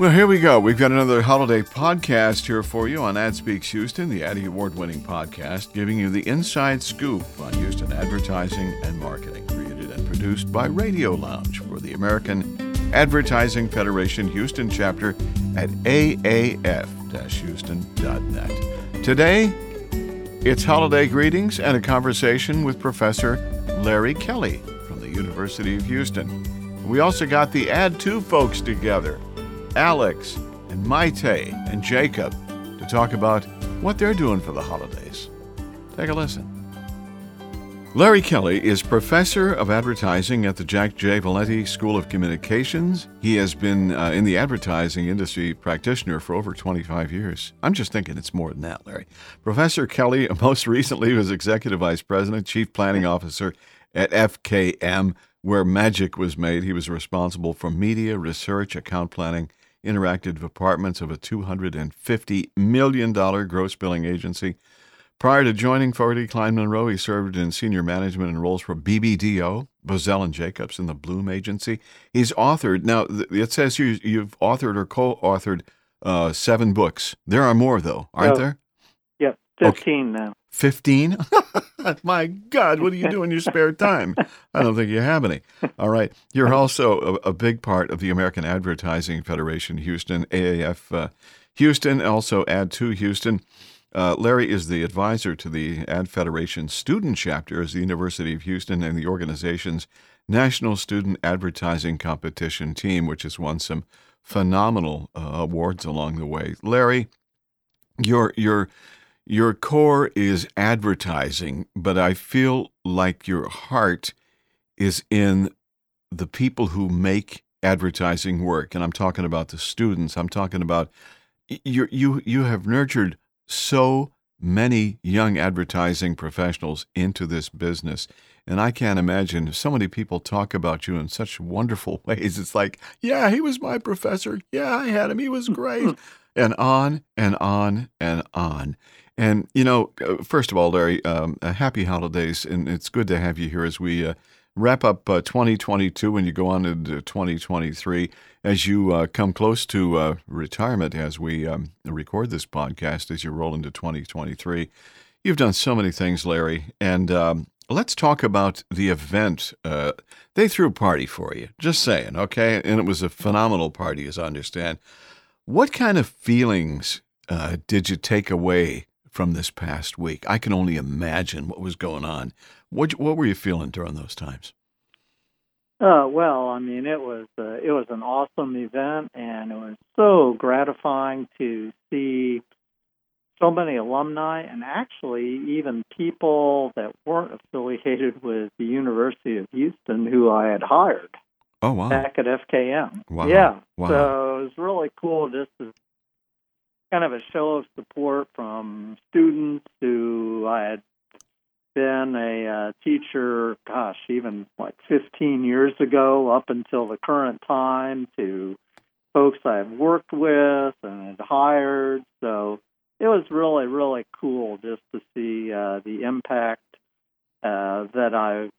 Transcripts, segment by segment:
Well, here we go. We've got another holiday podcast here for you on Ad Speaks Houston, the Addy Award winning podcast, giving you the inside scoop on Houston advertising and marketing. Created and produced by Radio Lounge for the American Advertising Federation Houston chapter at aaf houston.net. Today, it's holiday greetings and a conversation with Professor Larry Kelly from the University of Houston. We also got the Ad 2 folks together. Alex and Maite and Jacob to talk about what they're doing for the holidays. Take a listen. Larry Kelly is professor of advertising at the Jack J. Valenti School of Communications. He has been uh, in the advertising industry practitioner for over 25 years. I'm just thinking it's more than that, Larry. Professor Kelly most recently was executive vice president, chief planning officer at FKM, where magic was made. He was responsible for media, research, account planning, interactive departments of a $250 million gross billing agency. Prior to joining Fogarty Klein Monroe, he served in senior management and roles for BBDO, Bozell and Jacobs, and the Bloom Agency. He's authored, now it says you, you've authored or co authored uh, seven books. There are more, though, aren't there? Yep, 15 okay. now. 15? My God, what do you do in your spare time? I don't think you have any. All right. You're also a, a big part of the American Advertising Federation Houston, AAF uh, Houston, also Ad2 Houston. Uh, Larry is the advisor to the Ad Federation student chapter as the University of Houston and the organization's National Student Advertising Competition team, which has won some phenomenal uh, awards along the way. Larry, your your your core is advertising, but I feel like your heart is in the people who make advertising work. And I'm talking about the students. I'm talking about you you you have nurtured so many young advertising professionals into this business. And I can't imagine so many people talk about you in such wonderful ways. It's like, yeah, he was my professor. Yeah, I had him. He was great. Hmm. and on and on and on. And, you know, uh, first of all, Larry, um, uh, happy holidays. And it's good to have you here as we uh, wrap up uh, 2022 and you go on into 2023. As you uh, come close to uh, retirement, as we um, record this podcast, as you roll into 2023, you've done so many things, Larry. And um, let's talk about the event. they threw a party for you, just saying, okay? And it was a phenomenal party, as I understand. What kind of feelings did you take away from this past week. I can only imagine what was going on. What what were you feeling during those times? Uh, well, I mean, it was uh, it was an awesome event, and it was so gratifying to see so many alumni, and actually even people that weren't affiliated with the University of Houston, who I had hired. Oh wow! Back at FKM. Wow. Yeah. Wow. So it was really cool just to kind of a show of support from students who I had been a uh, teacher, gosh, even like 15 years ago up until the current time, to folks I've worked with and had hired. So it was really, really cool just to see uh, the impact uh, that I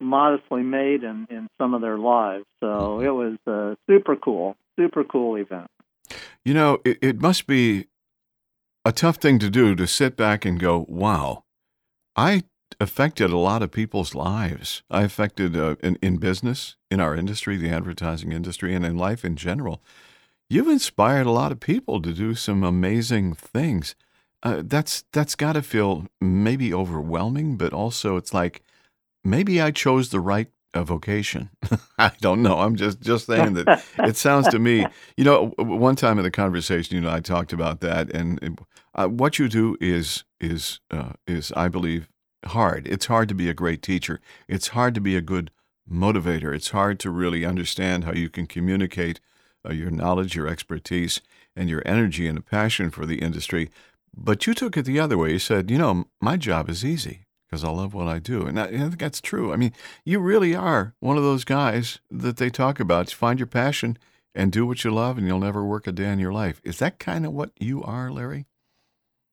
modestly made in, in some of their lives. So it was a super cool, super cool event. You know, it, it must be a tough thing to do to sit back and go, wow, I affected a lot of people's lives. I affected uh, in, in business, in our industry, the advertising industry, and in life in general. You've inspired a lot of people to do some amazing things. Uh, that's that's got to feel maybe overwhelming, but also it's like maybe I chose the right a vocation. I don't know. I'm just just saying that it sounds to me. You know, one time in the conversation, you know, I talked about that, and uh, what you do is is uh, is I believe hard. It's hard to be a great teacher. It's hard to be a good motivator. It's hard to really understand how you can communicate uh, your knowledge, your expertise, and your energy and a passion for the industry. But you took it the other way. You said, you know, my job is easy because I love what I do. And I, I, think that's true. I mean, you really are one of those guys that they talk about. Find your passion and do what you love, and you'll never work a day in your life. Is that kind of what you are, Larry?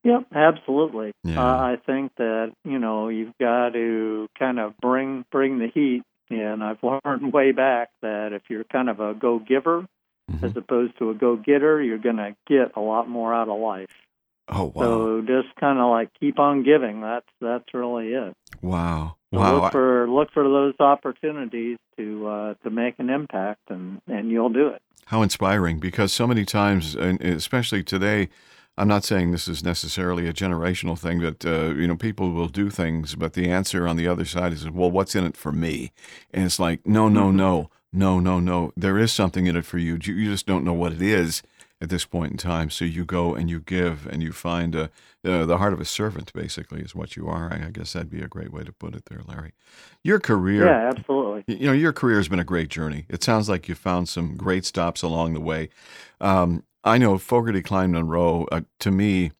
Yep, absolutely. Yeah. Uh, I think that you know you've got to kind of bring bring the heat, and I've learned way back that if you're kind of a go giver, Mhm. as opposed to a go getter, you're going to get a lot more out of life. Oh wow, So just kind of like keep on giving. That's that's really it. wow, So wow. look for look for those opportunities to uh, to make an impact, and and you'll do it. How inspiring! Because so many times, and especially today, I'm not saying this is necessarily a generational thing, but uh, you know, people will do things, but the answer on the other side is, "Well, what's in it for me?" And it's like, no, no, Mhm. no, no, no, no. There is something in it for you. You you just don't know what it is at this point in time. So you go and you give, and you find uh, uh, the heart of a servant. Basically, is what you are. I I guess that'd be a great way to put it, there, Larry. Your career. Yeah, absolutely. You know, your career has been a great journey. It sounds like you found some great stops along the way. Um, I know Fogarty Klein Monroe. Uh, to me,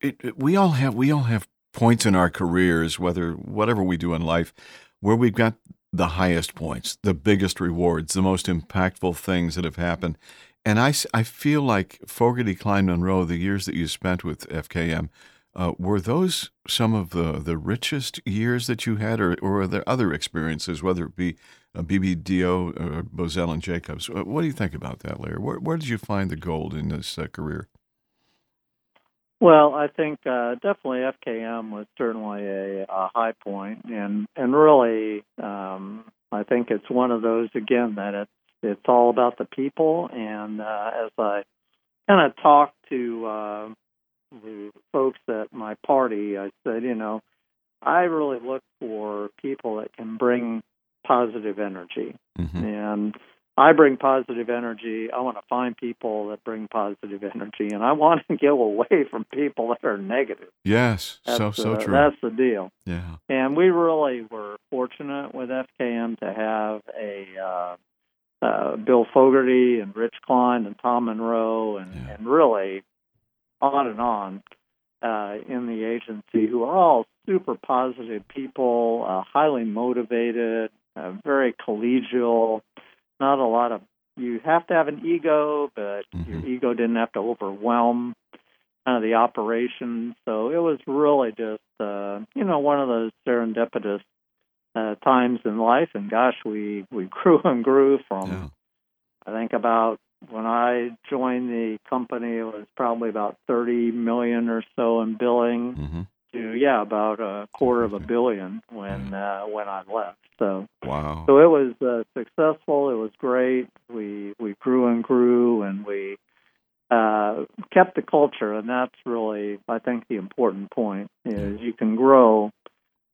it, it, we all have we all have points in our careers, whether whatever we do in life, where we've got the highest points, the biggest rewards, the most impactful things that have happened. And I, I feel like Fogarty Klein Monroe, the years that you spent with FKM, uh, were those some of the, the richest years that you had, or, or are there other experiences, whether it be uh, BBDO or Bozell and Jacobs? Uh, What do you think about that, Larry? Where, where did you find the gold in this uh, career? Well, I think uh, definitely FKM was certainly a, a high point, and and really, um, I think it's one of those again that it's it's all about the people. And uh, as I kind of talked to uh, the folks at my party, I said, you know, I really look for people that can bring positive energy, hmm and I bring positive energy. I want to find people that bring positive energy, and I want to get away from people that are negative. Yes, That's, so so true. That's the deal. yeah, And we really were fortunate with FKM to have a uh, uh, Bill Fogarty and Rich Klein and Tom Monroe and, Yeah. and really on and on uh, in the agency who are all super positive people, uh, highly motivated, uh, very collegial. Not a lot of you have to have an ego, but your Mhm. ego didn't have to overwhelm kind of the operation. So it was really just uh, you know one of those serendipitous uh, times in life. And gosh, we we grew and grew from yeah, I think about when I joined the company, it was probably about 30 million or so in billing hmm to yeah about a quarter of a billion when uh, when I left. So wow, so it was uh, successful. It was great. We we grew and grew, and we uh, kept the culture, and that's really I think the important point is you can grow,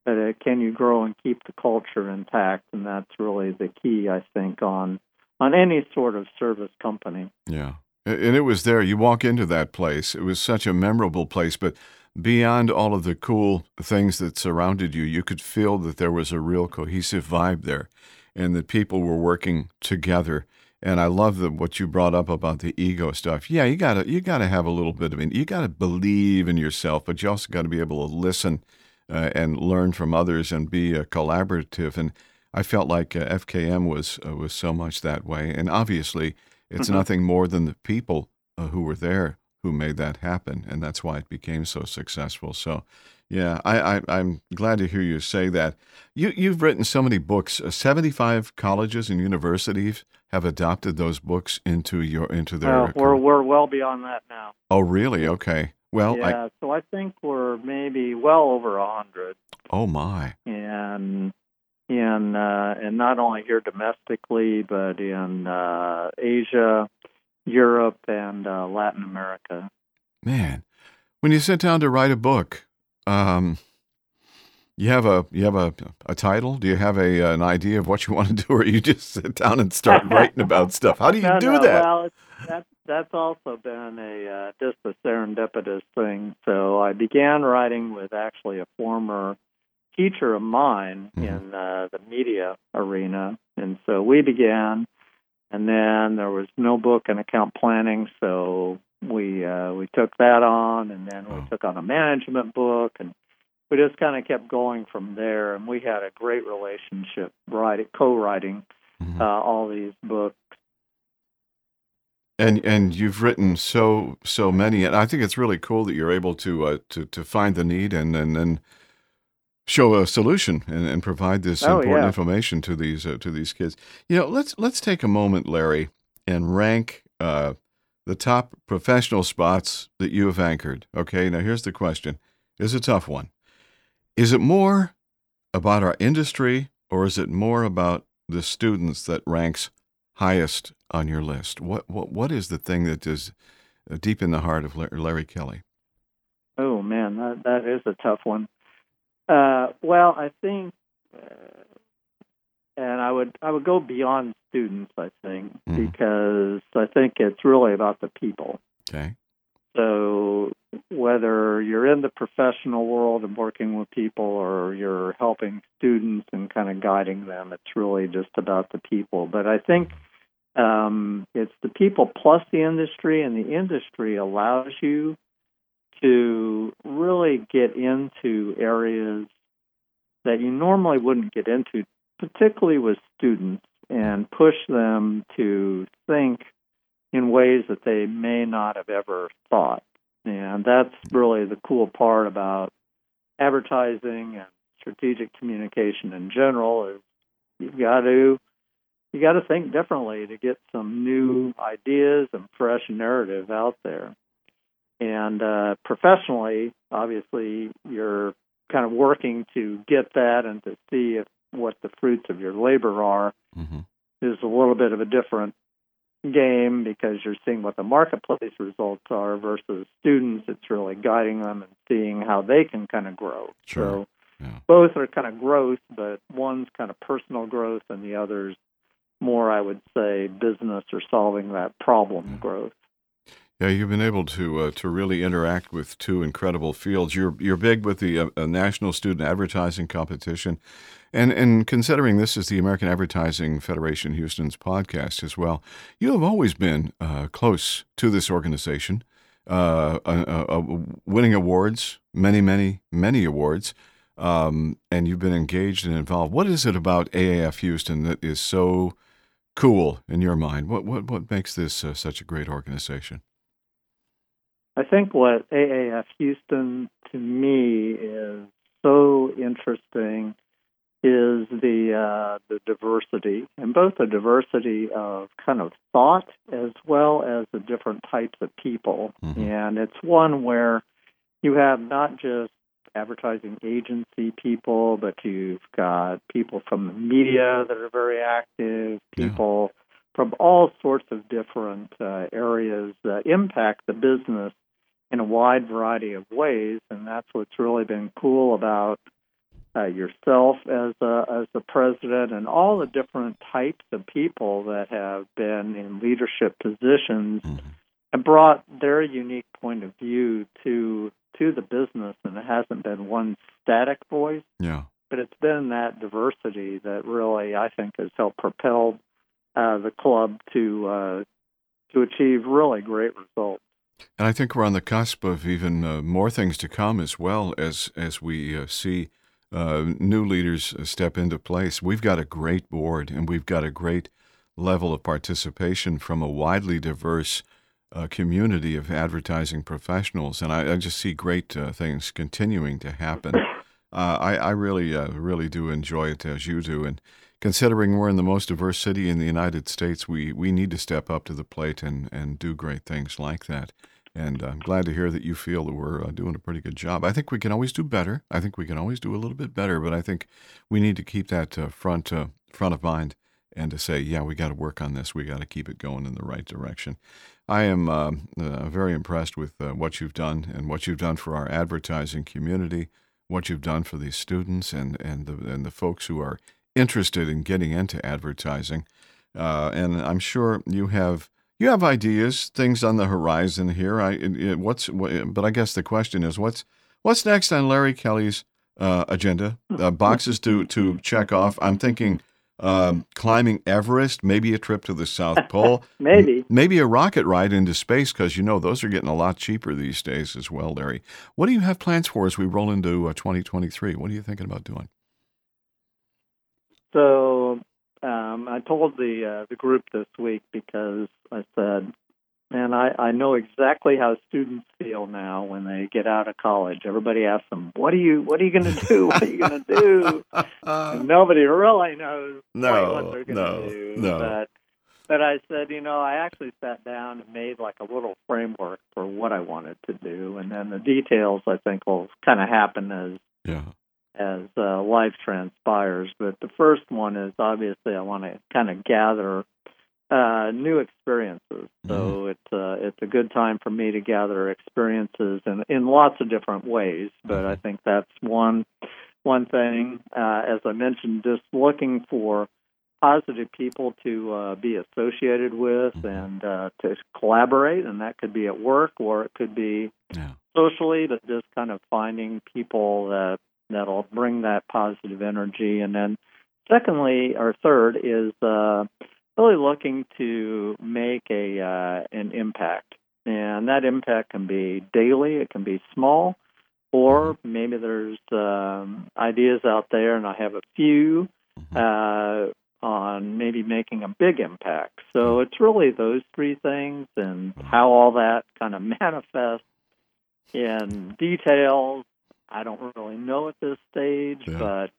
but uh, can you grow and keep the culture intact? And that's really the key I think on on any sort of service company. yeah. And it was there. You walk into that place. It was such a memorable place, but beyond all of the cool things that surrounded you, you could feel that there was a real cohesive vibe there, and that people were working together. And I love the, what you brought up about the ego stuff. Yeah, you gotta you gotta have a little bit of it. You gotta believe in yourself, but you also got to be able to listen uh, and learn from others and be uh, collaborative. And I felt like uh, FKM was uh, was so much that way. And obviously, it's Mhm. nothing more than the people uh, who were there who made that happen, and that's why it became so successful. So, yeah, I, I I'm glad to hear you say that. You you've written so many books. Uh, Seventy five colleges and universities have adopted those books into your into their. Well, we're we're well beyond that now. oh, really? Okay. Well, I, yeah, so I think we're maybe well over a hundred. oh my. and in uh, and not only here domestically, but in uh, Asia, Europe, and uh, Latin America. Man, when you sit down to write a book, um, you have a you have a, a title. Do you have a an idea of what you want to do, or you just sit down and start writing about stuff? How do you No, do no, that? Well, it's, that, that's also been a uh, just a serendipitous thing. So I began writing with actually a former teacher of mine Mhm. in uh, the media arena, and so we began. And then there was no book in account planning, so we uh, we took that on, and then we took on a management book, and we just kind of kept going from there. And we had a great relationship, writing, co-writing Mhm. uh, all these books. And and you've written so so many, and I think it's really cool that you're able to uh, to to find the need and and then show a solution and, and provide this Oh, important yeah. information to these uh, to these kids. You know, let's let's take a moment, Larry, and rank uh, the top professional spots that you have anchored. Okay, now here's the question: Is a tough one. Is it more about our industry, or is it more about the students that ranks highest on your list? What what what is the thing that is uh, deep in the heart of Larry Kelly? Oh man, that that is a tough one. Uh, well, I think, uh, and I would I would go beyond students. I think mm. because I think it's really about the people. Okay. So whether you're in the professional world and working with people, or you're helping students and kind of guiding them, it's really just about the people. But I think um, it's the people plus the industry, and the industry allows you to really get into areas that you normally wouldn't get into, particularly with students, and push them to think in ways that they may not have ever thought. And that's really the cool part about advertising and strategic communication in general is you've got to you got to think differently to get some new ideas and fresh narrative out there. And uh, professionally, obviously, you're kind of working to get that and to see if what the fruits of your labor are mm-hmm. is a little bit of a different game because you're seeing what the marketplace results are versus students. It's really guiding them and seeing how they can kind of grow. Sure. So yeah. both are kind of growth, but one's kind of personal growth and the other's more, I would say, business or solving that problem yeah. growth. Yeah, you've been able to uh, to really interact with two incredible fields. You're you're big with the uh, National Student Advertising Competition, and and considering this is the American Advertising Federation Houston's podcast as well, you have always been uh, close to this organization, uh, winning awards, many many many awards, um, and you've been engaged and involved. What is it about AAF Houston that is so cool in your mind? What what what makes this uh, such a great organization? I think what AAF Houston to me is so interesting is the uh, the diversity and both the diversity of kind of thought as well as the different types of people. Mm-hmm. And it's one where you have not just advertising agency people, but you've got people from the media that are very active, people yeah. from all sorts of different uh, areas that impact the business in a wide variety of ways, and that's what's really been cool about uh, yourself as a, as the president and all the different types of people that have been in leadership positions mm-hmm. and brought their unique point of view to to the business, and it hasn't been one static voice. Yeah. But it's been that diversity that really, I think, has helped propel uh, the club to uh, to achieve really great results. And I think we're on the cusp of even uh, more things to come as well as as we uh, see uh, new leaders uh, step into place. We've got a great board and we've got a great level of participation from a widely diverse uh, community of advertising professionals, and I, I just see great uh, things continuing to happen. I, I really, really do enjoy it as you do, and considering we're in the most diverse city in the United States, we, we need to step up to the plate and, and do great things like that. And I'm glad to hear that you feel that we're uh, doing a pretty good job. I think we can always do better. I think we can always do a little bit better, but I think we need to keep that uh, front uh, front of mind and to say, yeah, we got to work on this. We got to keep it going in the right direction. I am um, uh, very impressed with uh, what you've done and what you've done for our advertising community, what you've done for these students and and the and the folks who are interested in getting into advertising. Uh, and I'm sure you have you have ideas, things on the horizon here. I it, it, what's what, but I guess the question is what's what's next on Larry Kelly's uh, agenda? Uh, boxes to to check off. I'm thinking um, climbing Everest, maybe a trip to the South Pole, maybe maybe a rocket ride into space because you know those are getting a lot cheaper these days as well, Larry. What do you have plans for as we roll into uh, 2023? What are you thinking about doing? So um, I told the uh, the group this week because I said, "Man, I, I know exactly how students feel now when they get out of college. Everybody asks them, "What are you What are you going to do? What are you going to do?" and nobody really knows no, what they're going to no, do. No. But but I said, you know, I actually sat down and made like a little framework for what I wanted to do, and then the details I think will kind of happen as Yeah. as uh, life transpires. But the first one is obviously I want to kind of gather uh, new experiences. So it's uh, it's a good time for me to gather experiences in in lots of different ways. But I think that's one one thing. Uh, as I mentioned, just looking for positive people to uh, be associated with and uh, to collaborate, and that could be at work or it could be Yeah. socially, but just kind of finding people that that'll bring that positive energy. And then, secondly or third is uh, really looking to make a uh, an impact, and that impact can be daily, it can be small, or maybe there's um, ideas out there, and I have a few. Uh, on maybe making a big impact. So it's really those three things and how all that kind of manifests in details. I don't really know at this stage, Yeah. but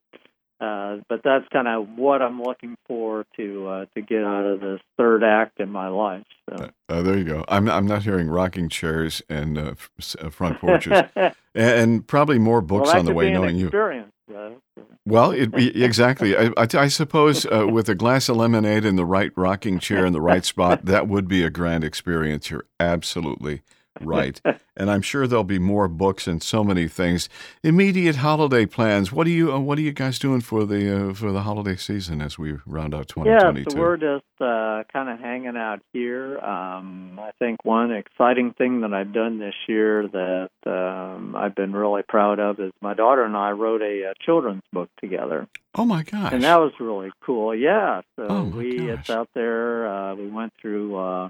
uh, but that's kind of what I'm looking for to uh, to get out of this third act in my life. So. Uh, there you go. I'm I'm not hearing rocking chairs and uh, uh, front porches, and, probably more books well, on the way. Knowing you, experience. though. well, it, exactly. I, I, I suppose uh, with a glass of lemonade and the right rocking chair in the right spot, that would be a grand experience. You're absolutely right, and I'm sure there'll be more books and so many things. Immediate holiday plans. What are you uh, What are you guys doing for the uh, for the holiday season as we round out 2022? Yeah, 2022? so we're just uh, kind of hanging out here. Um, I think one exciting thing that I've done this year that um, I've been really proud of is my daughter and I wrote a, uh children's book together, oh my gosh! and that was really cool. Yeah, so Oh, my we gosh. it's out there. Uh, we went through uh,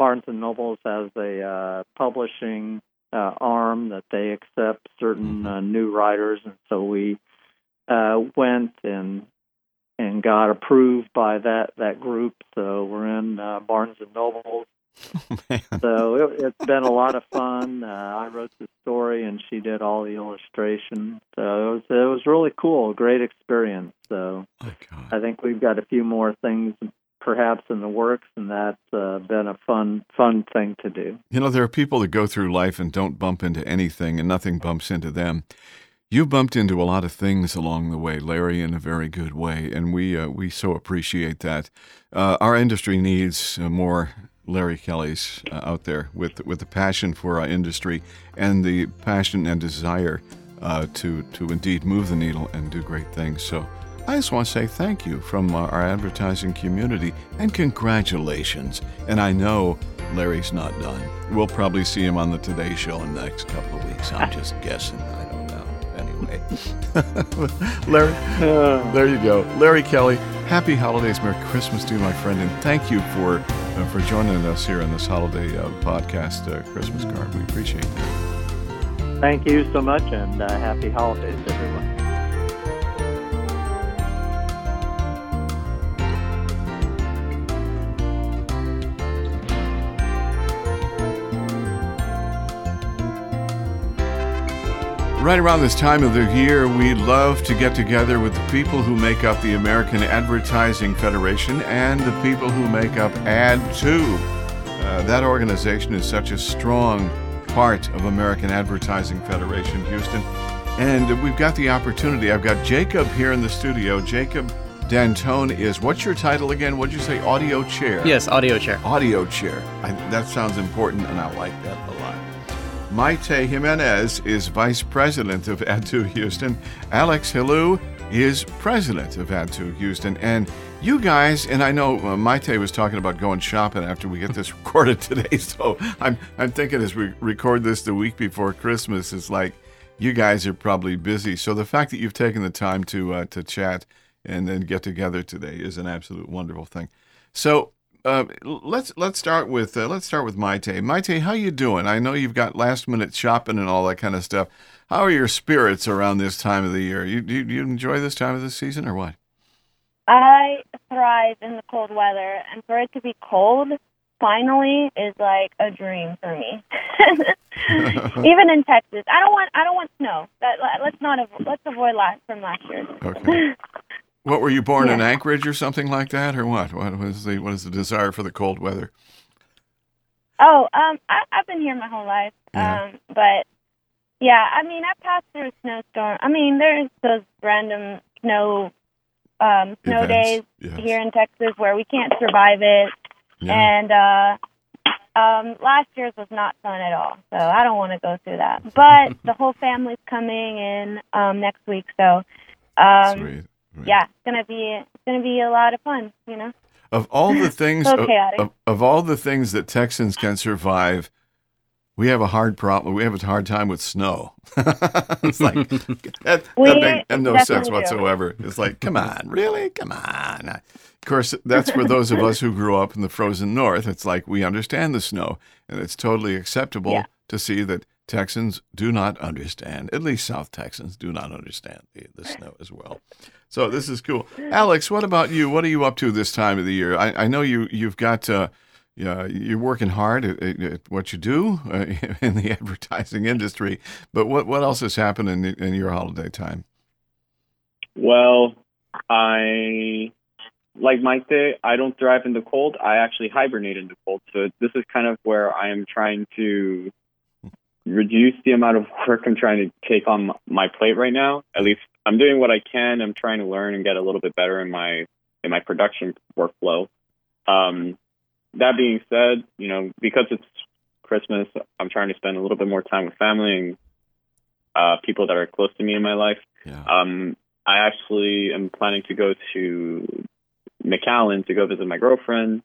Barnes and Nobles has a uh, publishing uh, arm that they accept certain Mhm. uh, new writers, and so we uh, went and and got approved by that that group. So we're in uh, Barnes and Noble. Man. So it, it's been a lot of fun. Uh, I wrote the story, and she did all the illustration. So it was it was really cool, great experience. So God. I think we've got a few more things perhaps in the works, and that's uh, been a fun fun thing to do. You know, there are people that go through life and don't bump into anything, and nothing bumps into them. You bumped into a lot of things along the way, Larry, in a very good way, and we uh, we so appreciate that. Uh, our industry needs uh, more Larry Kellys uh, out there with with the passion for our industry and the passion and desire uh, to to indeed move the needle and do great things. So. I just want to say thank you from uh, our advertising community and congratulations. And I know Larry's not done. We'll probably see him on the Today Show in the next couple of weeks. I'm just guessing. I don't know. Anyway, Larry, there you go. Larry Kelly, happy holidays. Merry Christmas to you, my friend. And thank you for, uh, for joining us here on this holiday uh, podcast uh, Christmas card. We appreciate it. Thank you so much, and uh, happy holidays, everyone. Right around this time of the year, we love to get together with the people who make up the American Advertising Federation and the people who make up Ad2. Uh, that organization is such a strong part of American Advertising Federation Houston. And we've got the opportunity. I've got Jacob here in the studio. Jacob Dantone is, what's your title again? What'd you say? Audio chair? Yes, audio chair. audio chair. I, that sounds important, and I like that a lot. Maite Jimenez is vice president of Ad2 Houston. Alex Hilou is president of Ad2 Houston. And you guys, and I know uh, Maite was talking about going shopping after we get this recorded today. So I'm, I'm thinking as we record this the week before Christmas, it's like you guys are probably busy. So the fact that you've taken the time to uh, to chat and then get together today is an absolute wonderful thing. So uh, let's let's start with uh, let's start with Maite. Maite, how you doing? I know you've got last minute shopping and all that kind of stuff. How are your spirits around this time of the year? You you, you enjoy this time of the season or what? I thrive in the cold weather, and for it to be cold finally is like a dream for me. Even in Texas, I don't want I don't want snow. That let's not let's avoid last from last year. Okay. What were you born in Anchorage or something like that, or what? What was the what is the desire for the cold weather? Oh, um, I, I've been here my whole life. Yeah. Um, but yeah, I mean, I passed through a snowstorm. I mean, there's those random snow, um, snow Events, days yes. here in Texas where we can't survive it. Yeah. And uh, um, last year's was not fun at all, so I don't want to go through that. But the whole family's coming in um, next week, so um, Sweet. Yeah, it's gonna be it's gonna be a lot of fun. You know. Of all the things, So of, of, of all the things that Texans can survive, we have a hard problem. We have a hard time with snow. it's like that, that and no sense do. whatsoever. It's like, come on, really, come on. Of course, that's for those of us who grew up in the frozen north. It's like we understand the snow, and it's totally acceptable Yeah. to see that Texans do not understand. At least South Texans do not understand the, the snow as well. So this is cool. Alex, what about you? What are you up to this time of the year? I, I know you you've got uh, yeah, you're working hard at, at, at what you do uh, in the advertising industry, but what what else is happening in, in your holiday time? Well, I like Maite did. I don't thrive in the cold. I actually hibernate in the cold. So this is kind of where I am trying to reduce the amount of work I'm trying to take on my plate right now. At least I'm doing what I can. I'm trying to learn and get a little bit better in my in my production workflow. Um, that being said, you know, because it's Christmas, I'm trying to spend a little bit more time with family and uh, people that are close to me in my life. Yeah. Um, I actually am planning to go to McAllen to go visit my girlfriend,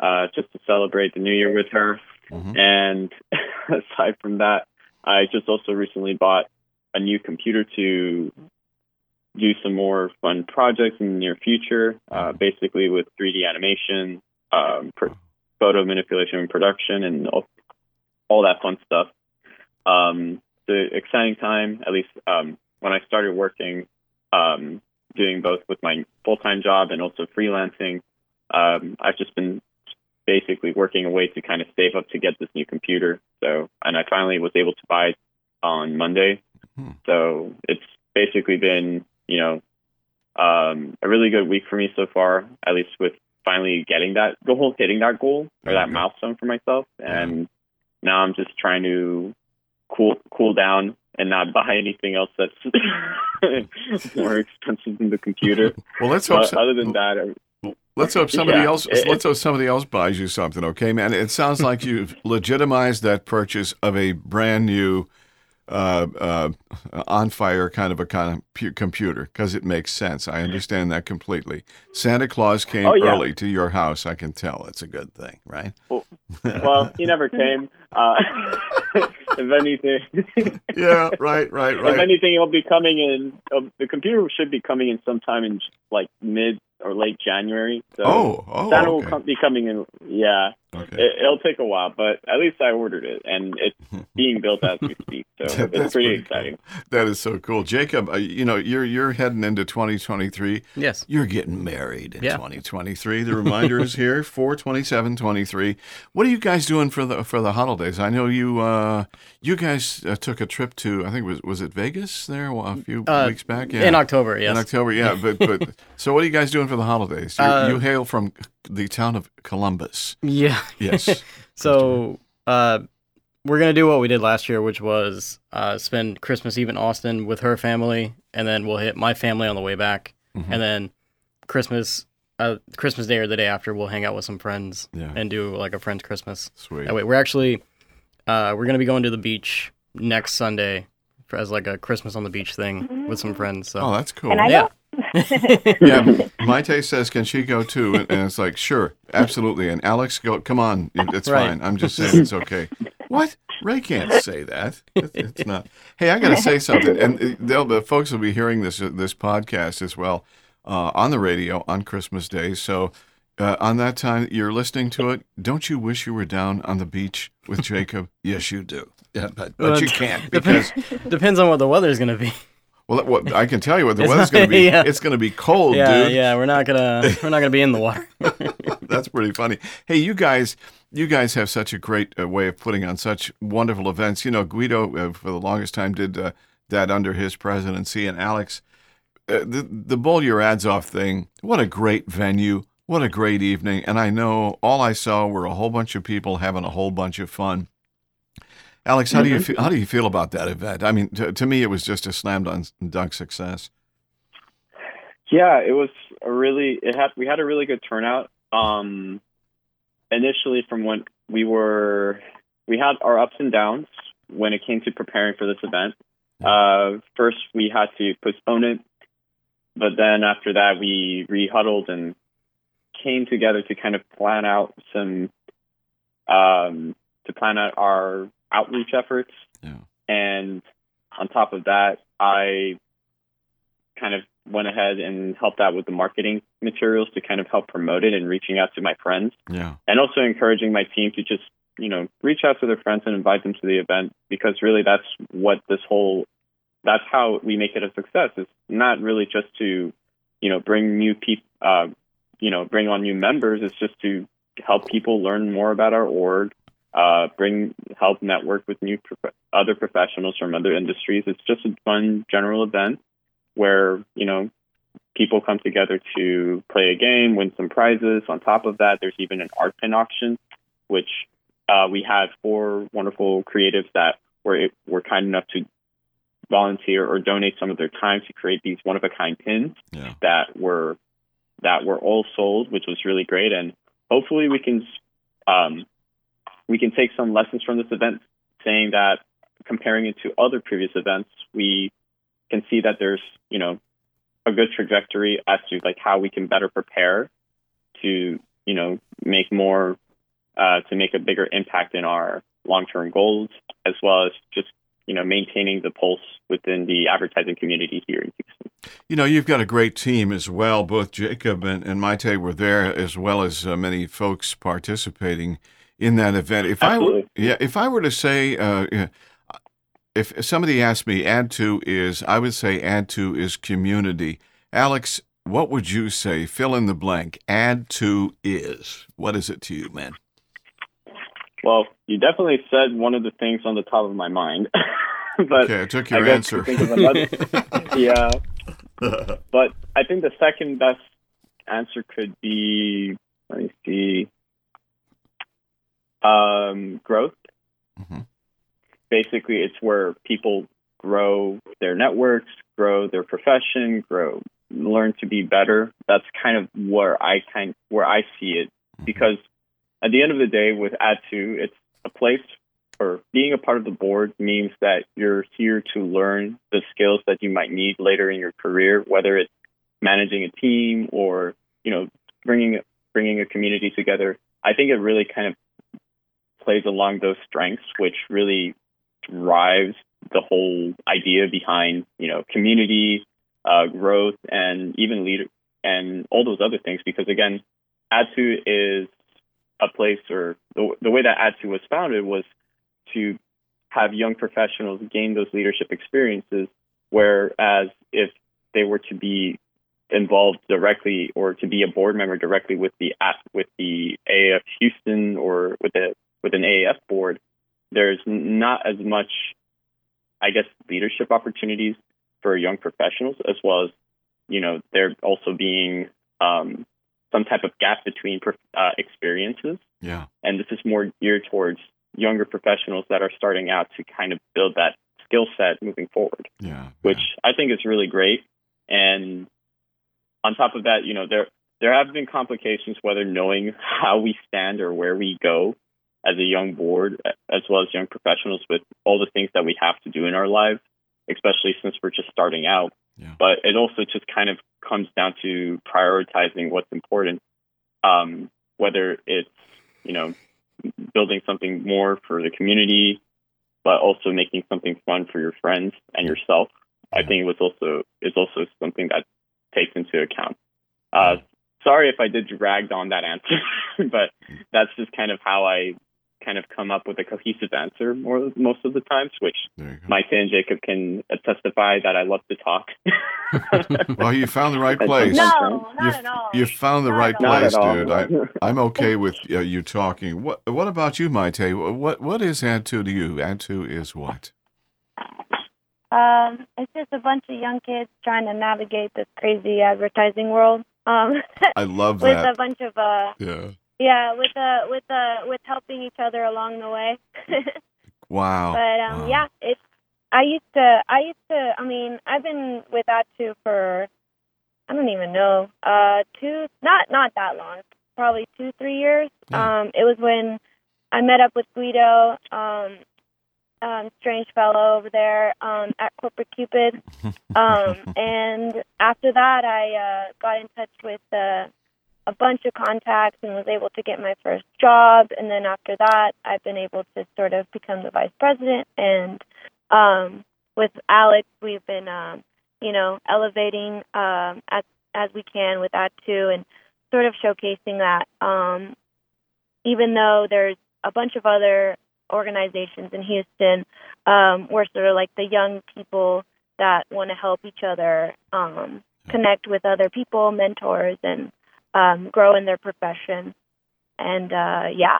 uh, just to celebrate the new year with her. Mhm. And aside from that, I just also recently bought a new computer to do some more fun projects in the near future, uh, basically with 3D animation, um, pr- photo manipulation and production, and all, all that fun stuff. Um, the exciting time, at least um, when I started working, um, doing both with my full time job and also freelancing, um, I've just been basically working a way to kind of save up to get this new computer. So, and I finally was able to buy it on Monday. Hmm. So it's basically been, you know, um, a really good week for me so far, at least with finally getting that goal, hitting that goal or that Okay. milestone for myself. And now I'm just trying to cool cool down and not buy anything else that's more expensive than the computer. Well, let's hope. So- other than that, Let's hope somebody Yeah, else. it- let's hope somebody else buys you something, okay, man? It sounds like you've legitimized that purchase of a brand new, uh, uh, on fire kind of a kind of pu- computer because it makes sense. I understand that completely. Santa Claus came Oh, yeah. early to your house. I can tell. It's a good thing, right? well, he never came. Uh, if anything, yeah, right, right, right. if anything, he'll be coming in. Uh, the computer should be coming in sometime in like mid or late January. So Oh, oh, Santa will come, be coming in. Yeah, okay. it, it'll take a while, but at least I ordered it, and it's being built as we speak. So That's it's pretty pretty exciting. That is so cool, Jacob. Uh, you know, you're you're heading into 2023. Yes. You're getting married in Yeah. 2023. The reminder is here for 2723. What are you guys doing for the for the holidays? I know you uh, you guys uh, took a trip to I think it was was it Vegas there a few Uh, weeks back? Yeah, In October, yes. In October, yeah. But but so what are you guys doing for the holidays? You're, Uh, you hail from the town of Columbus. Yeah. Yes. so uh, we're gonna do what we did last year, which was uh, spend Christmas Eve in Austin with her family, and then we'll hit my family on the way back, Mhm. and then Christmas, uh, Christmas Day or the day after, we'll hang out with some friends Yeah. and do like a friend's Christmas. Sweet. That way, we're actually uh, we're gonna be going to the beach next Sunday for, as like a Christmas on the beach thing with some friends. So Oh, that's cool. And I yeah. yeah, Maite says, "Can she go too?" And, and it's like, "Sure, absolutely." And Alex, go. Come on, it's Right. fine. I'm just saying it's okay. What? Ray can't say that. It- It's not. Hey, I got to say something, and uh, they'll, the folks will be hearing this uh, this podcast as well uh, on the radio on Christmas Day. So. Uh, on that time you're listening to it, don't you wish you were down on the beach with Jacob? yes, you do. Yeah, but, but Well, you can't because Depends on what the weather is gonna be. Well, what, I can tell you what the It's weather's going to be. yeah. It's going to be cold, yeah, dude. yeah. We're not gonna we're not gonna be in the water. That's pretty funny. Hey, you guys, you guys have such a great uh, way of putting on such wonderful events. You know, Guido uh, for the longest time did uh, that under his presidency, and Alex, uh, the the Bowl Your Ads Off thing. What a great venue! What a great evening! And I know all I saw were a whole bunch of people having a whole bunch of fun. Alex, how do you feel, how do you feel about that event? I mean, to, to me, it was just a slam dunk, dunk success. Yeah, it was a really it had we had a really good turnout. Um, initially, from when we were we had our ups and downs when it came to preparing for this event. Uh, first, we had to postpone it, but then after that, we rehuddled and came together to kind of plan out some um, to plan out our outreach efforts. Yeah. And on top of that, I kind of went ahead and helped out with the marketing materials to kind of help promote it and reaching out to my friends Yeah. and also encouraging my team to just you know reach out to their friends and invite them to the event because really that's what this whole that's how we make it a success it's not really just to you know bring new people uh, you know bring on new members it's just to help people learn more about our org uh, bring help network with new prof- other professionals from other industries it's just a fun general event where you know people come together to play a game, win some prizes. On top of that, there's even an art pin auction, which uh, we had four wonderful creatives that were were kind enough to volunteer or donate some of their time to create these one of a kind pins Yeah. that were that were all sold, which was really great. And hopefully, we can um, we can take some lessons from this event, saying that comparing it to other previous events, we can see that there's you know a good trajectory as to like how we can better prepare to you know make more uh, to make a bigger impact in our long-term goals as well as just you know maintaining the pulse within the advertising community here in Houston. You know, you've got a great team as well. Both Jacob and, and Maite were there, as well as uh, many folks participating in that event. If I were, yeah, if I were to say, uh, if somebody asked me, Ad2 is, I would say Ad2 is community. Alex, what would you say? Fill in the blank. Ad2 is. What is it to you, man? Well, you definitely said one of the things on the top of my mind, but Okay, I took your to answer. another- yeah, but I think the second best answer could be let me see, um, growth. Mhm. Basically, it's where people grow their networks, grow their profession, grow, learn to be better. That's kind of where I kind where I see it because at the end of the day, with Ad2, it's a place or being a part of the board means that you're here to learn the skills that you might need later in your career, whether it's managing a team or you know bringing bringing a community together. I think it really kind of plays along those strengths, which really drives the whole idea behind you know community uh, growth and even leader and all those other things. Because again, Ad2 is a place, or the, the way that Ad2 was founded was to have young professionals gain those leadership experiences. Whereas if they were to be involved directly or to be a board member directly with the with the AAF Houston or with the with an AAF board, there's not as much, I guess, leadership opportunities for young professionals, as well as you know there also being um, some type of gap between uh, experiences Yeah. and this is more geared towards younger professionals that are starting out to kind of build that skill set moving forward, Yeah. which I think is really great. And on top of that, you know, there there have been complications whether knowing how we stand or where we go as a young board, as well as young professionals with all the things that we have to do in our lives, especially since we're just starting out. Yeah. But it also just kind of comes down to prioritizing what's important, um, whether it's you know building something more for the community, but also making something fun for your friends and yourself. I think it was also is also something that takes into account. Uh, sorry if I did drag on that answer, but that's just kind of how I kind of come up with a cohesive answer more most of the times, which There you. Maite and Jacob can testify that I love to talk. Well, you found the right place. No, not you, at all. you found the Not right at all. Not place, dude. I, I'm okay with uh, you talking. What What about you, Maite? What What is Ad2 to you? Ad2 is what? Um, it's just a bunch of young kids trying to navigate this crazy advertising world. Um, I love that. with a bunch of uh, Yeah. Yeah, with uh, with uh, with helping each other along the way. Wow. But um, Wow. yeah, it's. I used to. I used to. I mean, I've been with Ad2 for. I don't even know. Uh, two. Not not that long. Probably two, three years. Yeah. Um, it was when I met up with Guido, um, um, strange fellow over there um, at Corporate Cupid. Um, and after that, I uh, got in touch with uh, a bunch of contacts and was able to get my first job. And then after that, I've been able to sort of become the vice president. And um, with Alex, we've been, um, you know, elevating um, as as we can with that too, and sort of showcasing that. Um, even though there's a bunch of other organizations in Houston, um, we're sort of like the young people that want to help each other um, connect with other people, mentors, and um, grow in their profession. And uh, yeah,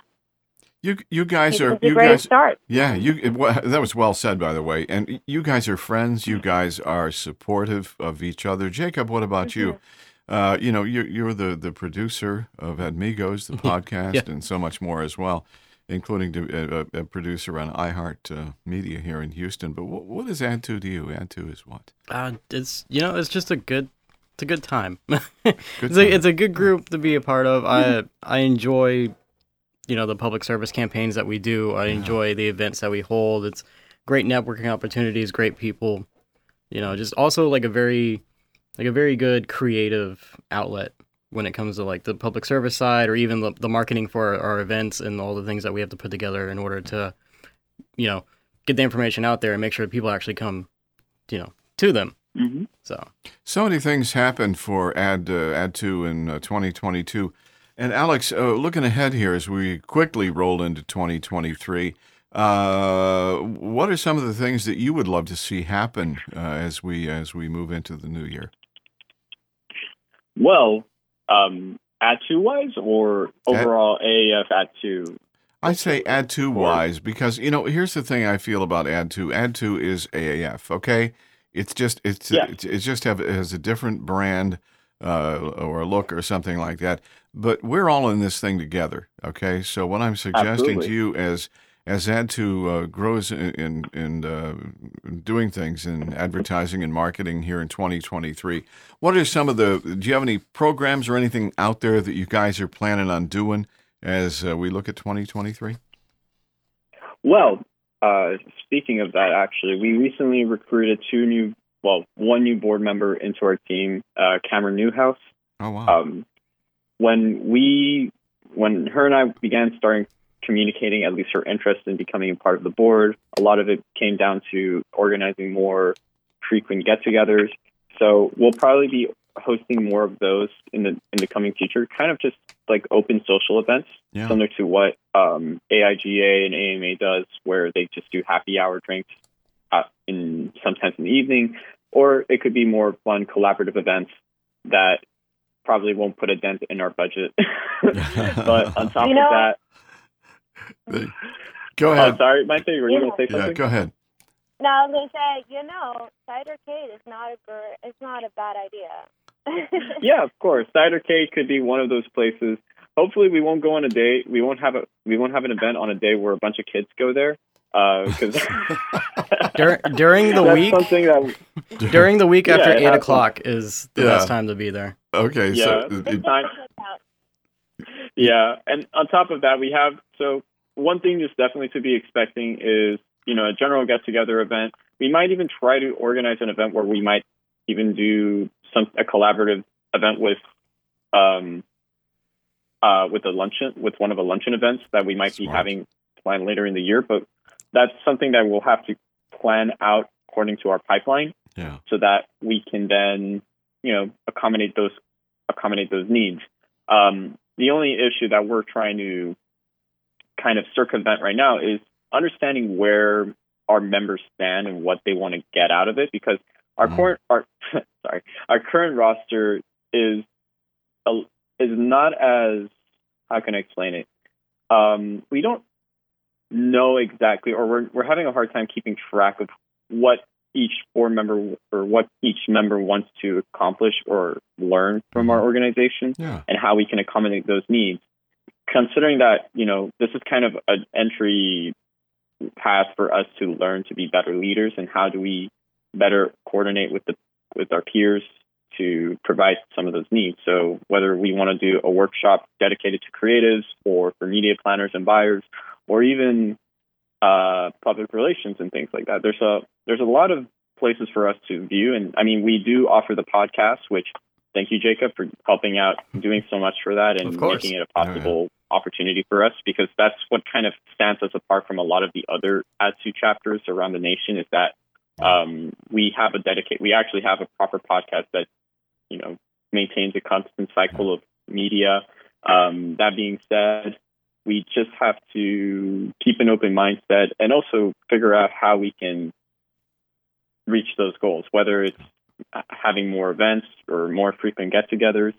You you guys it are was a you great guys start. Yeah, you it, wa- that was well said by the way. And you guys are friends, you guys are supportive of each other. Jacob, what about Mm-hmm. you? Uh, you know, you're you're the the producer of Admigos, the podcast, Yeah. and so much more as well, including the, a, a producer on iHeart uh, Media here in Houston. But what, what does Ad2 to you? Ad2 is what? Uh, it's you know, it's just a good, it's a good time. Good it's time. a it's a good group to be a part of. I I enjoy, you know, the public service campaigns that we do. I enjoy the events that we hold. It's great networking opportunities, great people. You know, just also like a very, like a very good creative outlet when it comes to like the public service side or even the, the marketing for our, our events and all the things that we have to put together in order to, you know, get the information out there and make sure people actually come, you know, to them. Mm-hmm. So. So many things happened for Add uh, Ad2 in uh, 2022. And Alex, uh, looking ahead here as we quickly roll into 2023, uh, what are some of the things that you would love to see happen uh, as we as we move into the new year? Well, um, at two wise or overall AAF at two? I'd say Ad2 wise because you know here's the thing I feel about Ad2. Add two is AAF. Okay, it's just it's Yeah. it's, it's just have it has a different brand uh, or look or something like that. But we're all in this thing together. Okay, so what I'm suggesting Absolutely. to you as as Ad2 uh, grows in in, in uh, doing things in advertising and marketing here in 2023. What are some of the? Do you have any programs or anything out there that you guys are planning on doing? as uh, we look at 2023? Well, uh, speaking of that, actually, we recently recruited two new, well, one new board member into our team, uh, Cameron Newhouse. Oh wow! Um, when we, when her and I began starting communicating at least her interest in becoming a part of the board, a lot of it came down to organizing more frequent get-togethers. So we'll probably be hosting more of those in the in the coming future, kind of just like open social events yeah, similar to what um, AIGA and AMA does, where they just do happy hour drinks uh, in sometimes in the evening, or it could be more fun collaborative events that probably won't put a dent in our budget. but on top You know- of that, go oh, ahead. sorry, my thing. Were you going to say yeah, something? go ahead. No, I was gonna say, you know, cidercade is not a it's not a bad idea. yeah, of course. Cidercade could be one of those places. Hopefully, we won't go on a day. We won't have a we won't have an event on a day where a bunch of kids go there. Uh, because Dur- during the that's week, something that during the week after Yeah, eight happens. o'clock is the Yeah. best time to be there. Okay, Yeah. so it- time. the kids out. Yeah, and on top of that, we have so one thing just definitely to be expecting is you know a general get together event. We might even try to organize an event where we might even do some a collaborative event with um uh with a luncheon with one of the luncheon events that we might be having planned later in the year. But that's something that we'll have to plan out according to our pipeline yeah, so that we can then, you know, accommodate those accommodate those needs. Um, the only issue that we're trying to kind of circumvent right now is understanding where our members stand and what they want to get out of it, because our Mm. current our sorry our current roster is a, is not as how can I explain it? Um, we don't know exactly, or we're we're having a hard time keeping track of what each board member or what each member wants to accomplish or learn from our organization Yeah. and how we can accommodate those needs. Considering that, you know, this is kind of an entry path for us to learn to be better leaders and how do we better coordinate with the with our peers to provide some of those needs. So whether we want to do a workshop dedicated to creatives or for media planners and buyers or even uh, public relations and things like that. There's a there's a lot of places for us to view, and I mean we do offer the podcast, which thank you, Jacob, for helping out, doing so much for that, and making it a possible opportunity for us because that's what kind of stands us apart from a lot of the other Ad2 chapters around the nation is that um, we have a dedicate we actually have a proper podcast that you know maintains a constant cycle of media. Um, that being said, we just have to keep an open mindset and also figure out how we can reach those goals, whether it's having more events or more frequent get-togethers,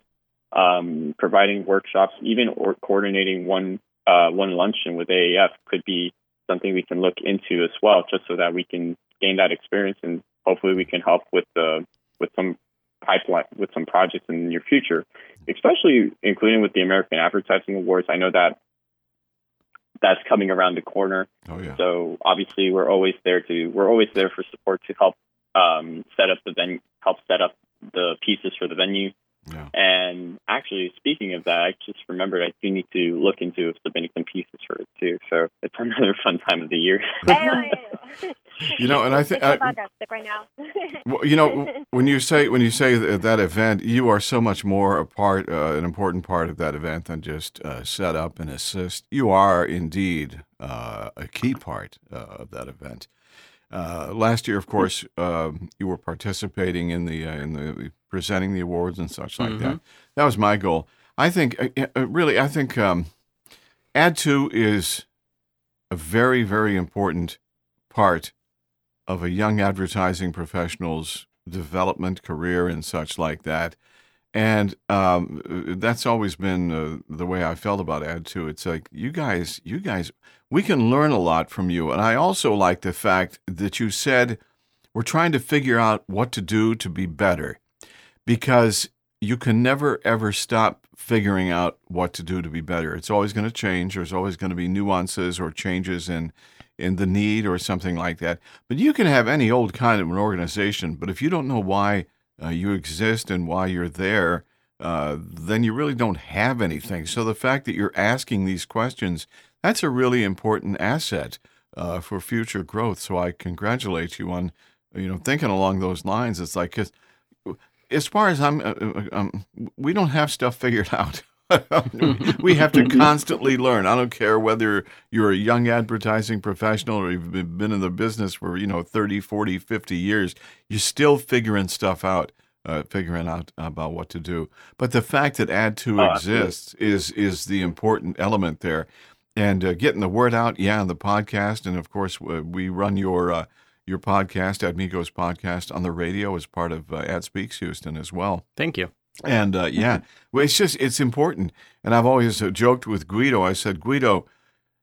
um, providing workshops, even or coordinating one uh, one luncheon with AAF could be something we can look into as well, just so that we can gain that experience and hopefully we can help with the with some pipeline with some projects in the near future, especially including with the American Advertising Awards. I know that that's coming around the corner. Oh yeah. So obviously, we're always there to we're always there for support to help um, set up the venue, help set up the pieces for the venue. Yeah. And actually, speaking of that, I just remembered I do need to look into submitting some pieces for it too. So it's another fun time of the year. You know, and I think It's I- right now. Well, you know, when you say when you say th- that event, you are so much more a part, uh, an important part of that event than just uh, set up and assist. You are indeed uh, a key part uh, of that event. Uh, last year, of course, um you were participating in the uh, in the presenting the awards and such like that. That was my goal. I think, uh, uh, really, I think um, Ad2 is a very very important part of a young advertising professional's development career and such like that. And um, that's always been uh, the way I felt about Ad2. It's like you guys, you guys, we can learn a lot from you. And I also like the fact that you said we're trying to figure out what to do to be better, because you can never ever stop figuring out what to do to be better. It's always going to change. There's always going to be nuances or changes in in the need or something like that. But you can have any old kind of an organization, but if you don't know why uh, you exist and why you're there, uh, then you really don't have anything. So the fact that you're asking these questions, that's a really important asset uh, for future growth. So I congratulate you on, you know, thinking along those lines. It's like, 'cause as far as I'm, uh, uh, um, we don't have stuff figured out. we have to constantly learn. I don't care whether you're a young advertising professional or you've been in the business for, you know, 30, 40, 50 years. You're still figuring stuff out, uh, figuring out about what to do. But the fact that Add2 Oh, absolutely. exists is is the important element there. And uh, getting the word out, yeah, on the podcast. And of course, uh, we run your uh, your podcast, Admigos podcast, on the radio as part of uh, Ad Speaks Houston as well. Thank you. And uh, yeah, well, it's just it's important. And I've always uh, joked with Guido. I said, Guido,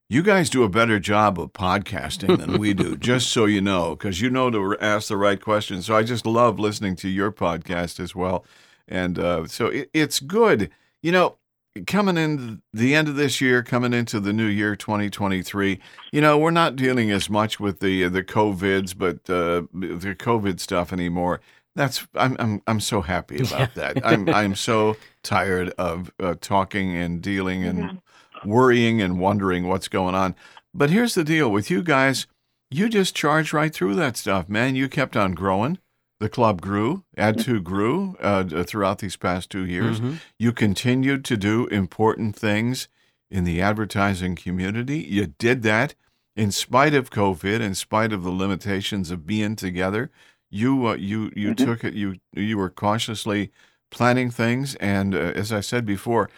you guys do a better job of podcasting than we do. just so you know, because you know to ask the right questions. So I just love listening to your podcast as well. And uh, so it, it's good. You know, coming in the end of this year, coming into the new year, 2023. You know, we're not dealing as much with the the covids, but uh, the COVID stuff anymore. That's I'm I'm I'm so happy about that. I'm I'm so tired of uh, talking and dealing and worrying and wondering what's going on. But here's the deal with you guys. You just charged right through that stuff, man. You kept on growing. The club grew, Ad2 grew uh, throughout these past two years. Mhm. You continued to do important things in the advertising community. You did that in spite of COVID, in spite of the limitations of being together. You uh, you you took it. You you were cautiously planning things, and uh, as I said before,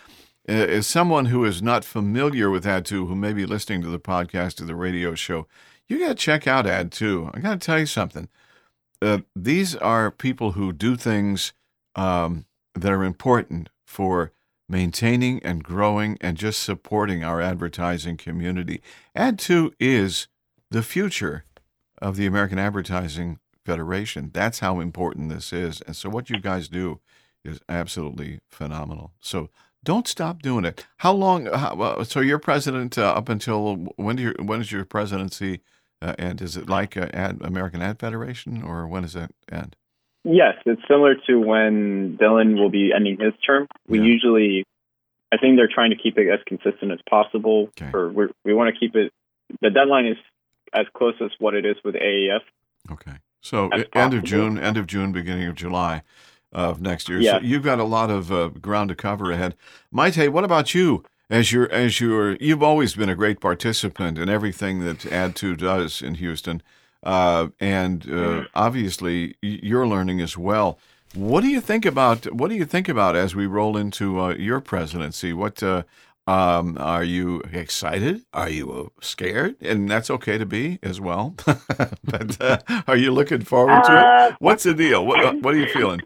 uh, as someone who is not familiar with Ad2, who may be listening to the podcast or the radio show, you got to check out Ad2. I got to tell you something. Uh, these are people who do things um, that are important for maintaining and growing and just supporting our advertising community. Ad2 is the future of the American advertising federation. That's how important this is. And so what you guys do is absolutely phenomenal. So don't stop doing it. How long? How, uh, so you're president uh, up until when? Do your, when is your presidency uh, end? Is it like uh, Ad, American Ad Federation, or when does that end? Yes, it's similar to when Dylan will be ending his term. We Yeah. usually, I think they're trying to keep it as consistent as possible. Okay. Or we want to keep it. The deadline is as close as what it is with AAF. Okay. So end of. June, end of June, beginning of July of next year. Yeah. So you've got a lot of uh, ground to cover ahead. Maite, what about you? As you're, as you're, you've always been a great participant in everything that Add2 does in Houston, uh, and uh, Mm-hmm. obviously you're learning as well. What do you think about? What do you think about as we roll into uh, your presidency? What uh, um, are you excited? Are you uh, scared? And that's okay to be as well. but uh, are you looking forward to it? What's the deal? What What are you feeling?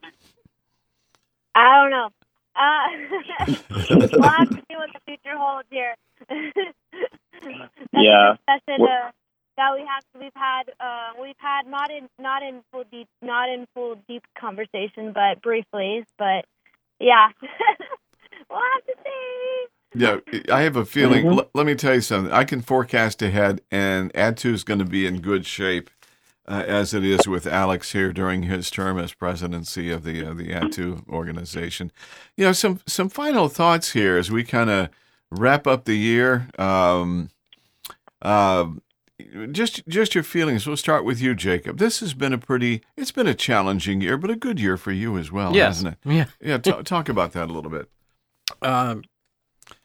I don't know. Uh, we'll have to see what the future holds here. That's Yeah. a discussion What- uh, that we have. We've had. Uh, we've had not in not in full deep not in full deep conversation, but briefly. But yeah, we'll have to see. Yeah, I have a feeling. Mhm. l- let me tell you something. I can forecast ahead, and Ad2 is going to be in good shape, uh, as it is with Alex here during his term as presidency of the uh, the Ad2 organization. You know, some some final thoughts here as we kind of wrap up the year. Um, uh, just just your feelings. We'll start with you, Jacob. This has been a pretty. It's been a challenging year, but a good year for you as well, yes. hasn't it? Yeah. Yeah, t- talk about that a little bit. Um,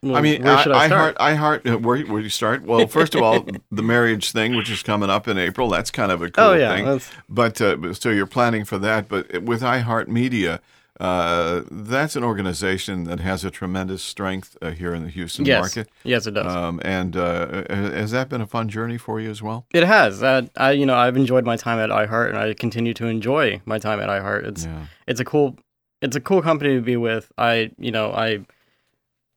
I mean, I, I I heart, I heart. uh, Where, where do you start? Well, first of all, the marriage thing, which is coming up in April, that's kind of a cool oh yeah, thing. that's, But uh, so you're planning for that. But with iHeart Media, uh, that's an organization that has a tremendous strength uh, here in the Houston yes, market. yes, it does. Um, and uh, has that been a fun journey for you as well? It has. I, I, you know, I've enjoyed my time at iHeart, and I continue to enjoy my time at iHeart. It's, Yeah. it's a cool, it's a cool company to be with. I, you know, I,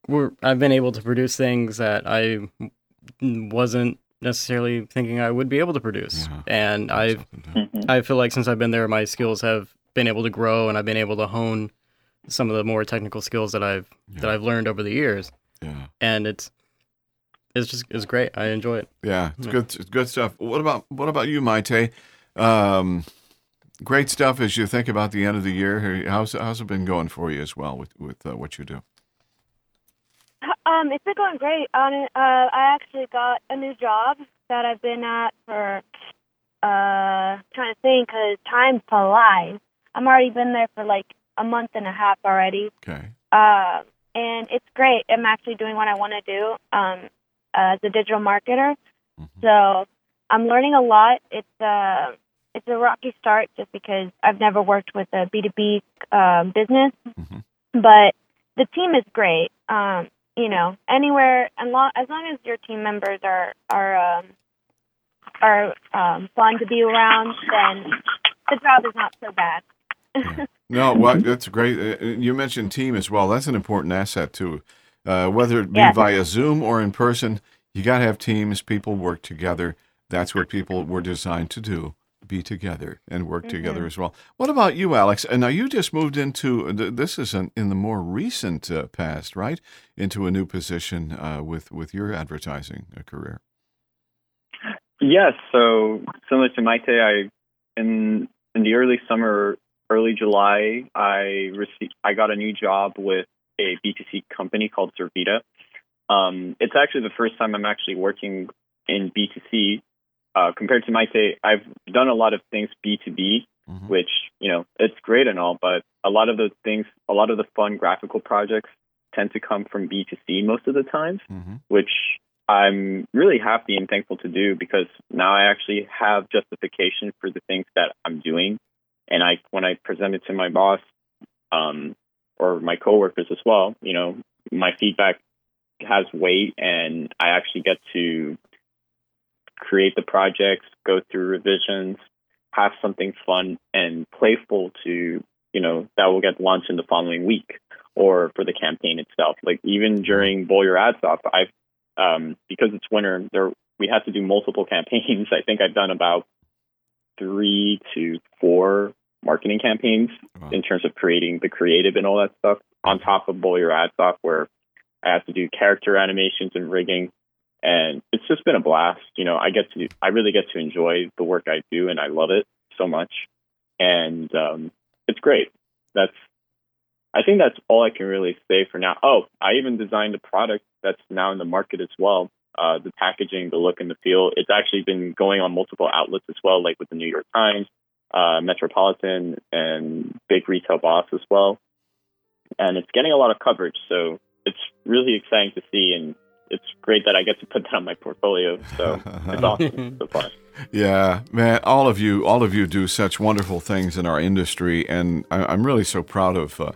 we're, I've been able to produce things that I wasn't necessarily thinking I would be able to produce, Yeah. and I, up and down. Mhm. I feel like since I've been there, my skills have been able to grow, and I've been able to hone some of the more technical skills that I've that I've learned over the years, Yeah. and it's, it's just, it's great. I enjoy it. Yeah, it's Yeah. good. It's good stuff. What about what about you, Maite? Um, great stuff as you think about the end of the year. How's how's it been going for you as well with with uh, what you do? Um, it's been going great. It, uh, I actually got a new job that I've been at for uh trying to think because time flies. I'm already been there for like a month and a half already. Okay. Uh, and it's great. I'm actually doing what I want to do um, as a digital marketer. Mhm. So I'm learning a lot. It's uh, it's a rocky start just because I've never worked with a B2B um, business, Mhm. but the team is great. Um, you know, anywhere and long, as long as your team members are are um, are um, fun to be around, then the job is not so bad. No, well, that's great. Uh, You mentioned team as well. That's an important asset too. Uh, whether it be Yeah. via Zoom or in person, you got to have teams. People work together. That's what people were designed to do: be together and work together as well. What about you, Alex? And now you just moved into this is an, in the more recent uh, past, right? Into a new position uh, with with your advertising uh, career. Yes. So similar to Maite, I in in the early summer, early July, I received I got a new job with a B2C company called Zervita. Um, it's actually the first time I'm actually working in B2C. Uh, compared to Maite, I've done a lot of things B2B, Mhm. which you know it's great and all, but a lot of the things, a lot of the fun graphical projects tend to come from B2C most of the time hmm which I'm really happy and thankful to do because now I actually have justification for the things that I'm doing. And I, when I present it to my boss, um, or my coworkers as well, you know, my feedback has weight and I actually get to create the projects, go through revisions, have something fun and playful to, you know, that will get launched in the following week or for the campaign itself. Like even during Bowl Your Ads Off, I've um, because it's winter, there we had to do multiple campaigns. I think I've done about three to four marketing campaigns Wow. in terms of creating the creative and all that stuff on top of Bowl Your Ads Off. I have to do character animations and rigging, and it's just been a blast. You know, I get to, I really get to enjoy the work I do, and I love it so much, and um, it's great. That's, I think that's all I can really say for now. Oh, I even designed a product that's now in the market as well. Uh, the packaging, the look, and the feel. It's actually been going on multiple outlets as well, like with the New York Times, uh, Metropolitan, and Big Retail Boss as well. And it's getting a lot of coverage, so it's really exciting to see, and it's great that I get to put that on my portfolio. So it's awesome so far. Yeah, man, all of you, all of you do such wonderful things in our industry, and I, I'm really so proud of uh,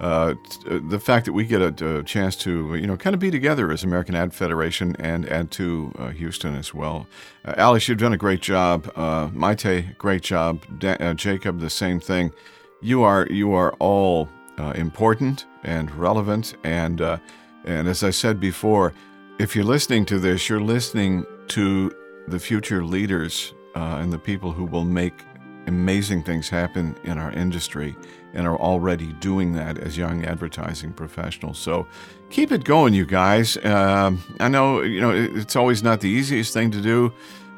uh, the fact that we get a, a chance to, you know, kind of be together as American Ad Federation and Ad2 uh, Houston as well. Uh, Alice, you've done a great job. Uh, Maite, great job. Da- uh, Jacob, the same thing. You are you are all uh, important and relevant, and uh, and as I said before, if you're listening to this, you're listening to the future leaders uh, and the people who will make amazing things happen in our industry and are already doing that as young advertising professionals. So keep it going, you guys. Um, I know you know it's always not the easiest thing to do.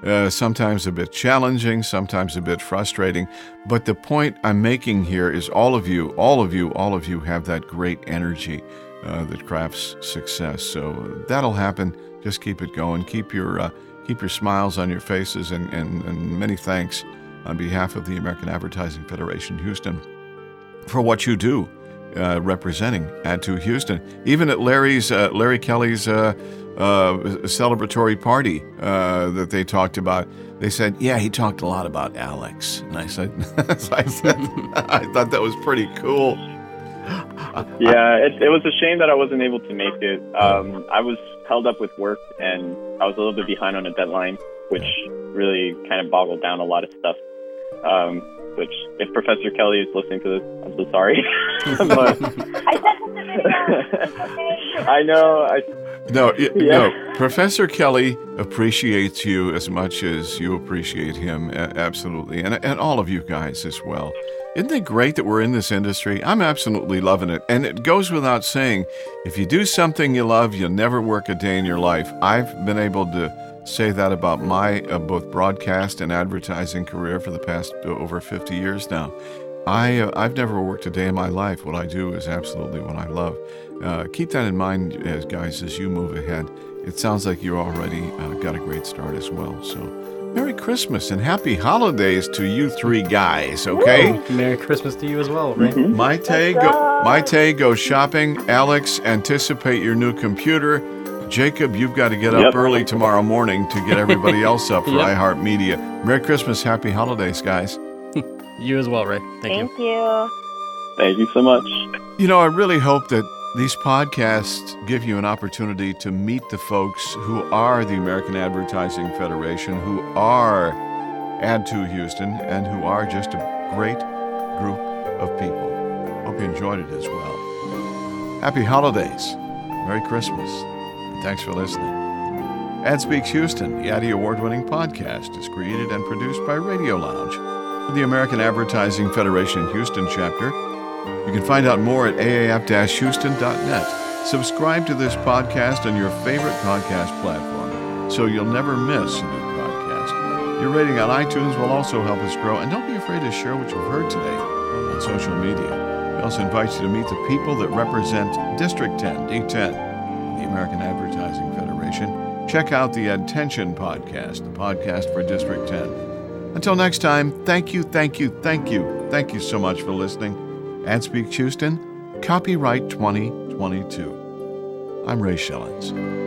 Uh, sometimes a bit challenging, sometimes a bit frustrating. But the point I'm making here is all of you, all of you, all of you have that great energy uh, that crafts success. So that'll happen. Just keep it going. Keep your uh, keep your smiles on your faces, and, and, and many thanks on behalf of the American Advertising Federation Houston for what you do uh, representing Ad2 Houston. Even at Larry's uh, Larry Kelly's uh, uh, celebratory party uh, that they talked about, they said, "Yeah, he talked a lot about Alex." And I said, I said, I thought that was pretty cool. Yeah, it, it was a shame that I wasn't able to make it. Um, I was held up with work, and I was a little bit behind on a deadline, which really kind of boggled down a lot of stuff. Um, which, if Professor Kelly is listening to this, I'm so sorry. but I sent him the video. Okay. I know. I, No, Yeah. no. Professor Kelly appreciates you as much as you appreciate him. Absolutely, and and all of you guys as well. Isn't it great that we're in this industry? I'm absolutely loving it, and it goes without saying. If you do something you love, you'll never work a day in your life. I've been able to say that about my uh, both broadcast and advertising career for the past uh, over 50 years now. I uh, I've never worked a day in my life. What I do is absolutely what I love. Uh, keep that in mind, as guys, as you move ahead. It sounds like you already uh, got a great start as well. So, Merry Christmas and Happy Holidays to you three guys. Okay, Merry Christmas to you as well, Ray. Maite, go, Maite, go shopping. Alex, anticipate your new computer. Jacob, you've got to get up Yep. early tomorrow morning to get everybody else up for Yep. iHeartMedia. Merry Christmas, Happy Holidays, guys. You as well, Ray. Thank you. Thank you. thank you so much. You know, I really hope that these podcasts give you an opportunity to meet the folks who are the American Advertising Federation, who are Ad2 Houston, and who are just a great group of people. Hope you enjoyed it as well. Happy holidays. Merry Christmas. And thanks for listening. Ad Speaks Houston, the Addy Award winning podcast, is created and produced by Radio Lounge, the American Advertising Federation Houston chapter. You can find out more at aaf-houston.net. Subscribe to this podcast on your favorite podcast platform so you'll never miss a new podcast. Your rating on iTunes will also help us grow, and don't be afraid to share what you've heard today on social media. We also invite you to meet the people that represent District 10, D10, the American Advertising Federation. Check out the Attention Podcast, the podcast for District 10. Until next time, thank you, thank you, thank you, thank you so much for listening. Ad Speaks Houston, copyright 2022. I'm Ray Schillens.